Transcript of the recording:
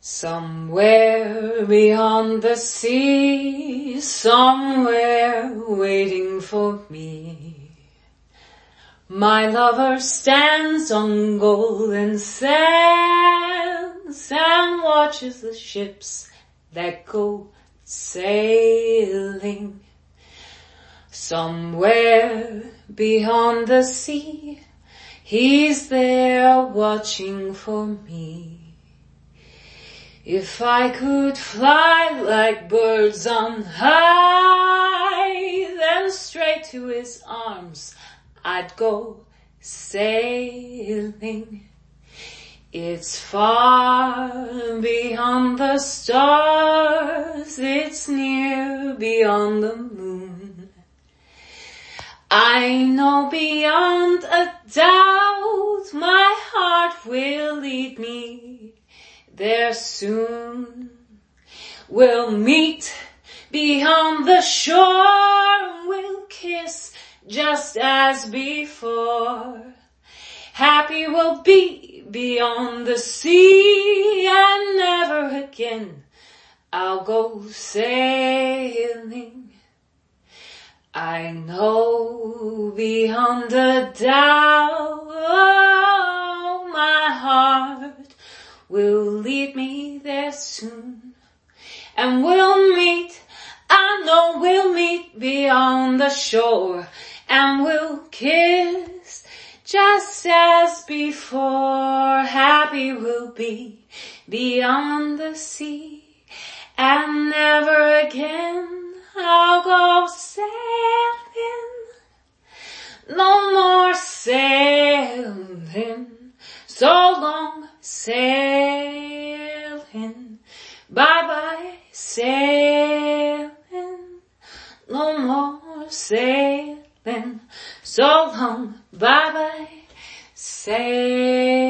Somewhere beyond the sea, somewhere waiting for me. My lover stands on golden sands and watches the ships that go sailing. Somewhere beyond the sea, he's there watching for me. If I could fly like birds on high, then straight to his arms I'd go sailing. It's far beyond the stars, it's near beyond the moon. I know beyond a doubt my heart will lead me there soon. We'll meet beyond the shore, we'll kiss just as before. Happy we'll be beyond the sea and never again I'll go sailing. I know beyond a doubt will lead me there soon. And we'll meet, I know we'll meet beyond the shore and we'll kiss just as before. Happy we'll be beyond the sea and never again I'll go sailing. No more sailing. So long sailing. Bye bye sailing. No more sailing. So long. Bye bye sailing.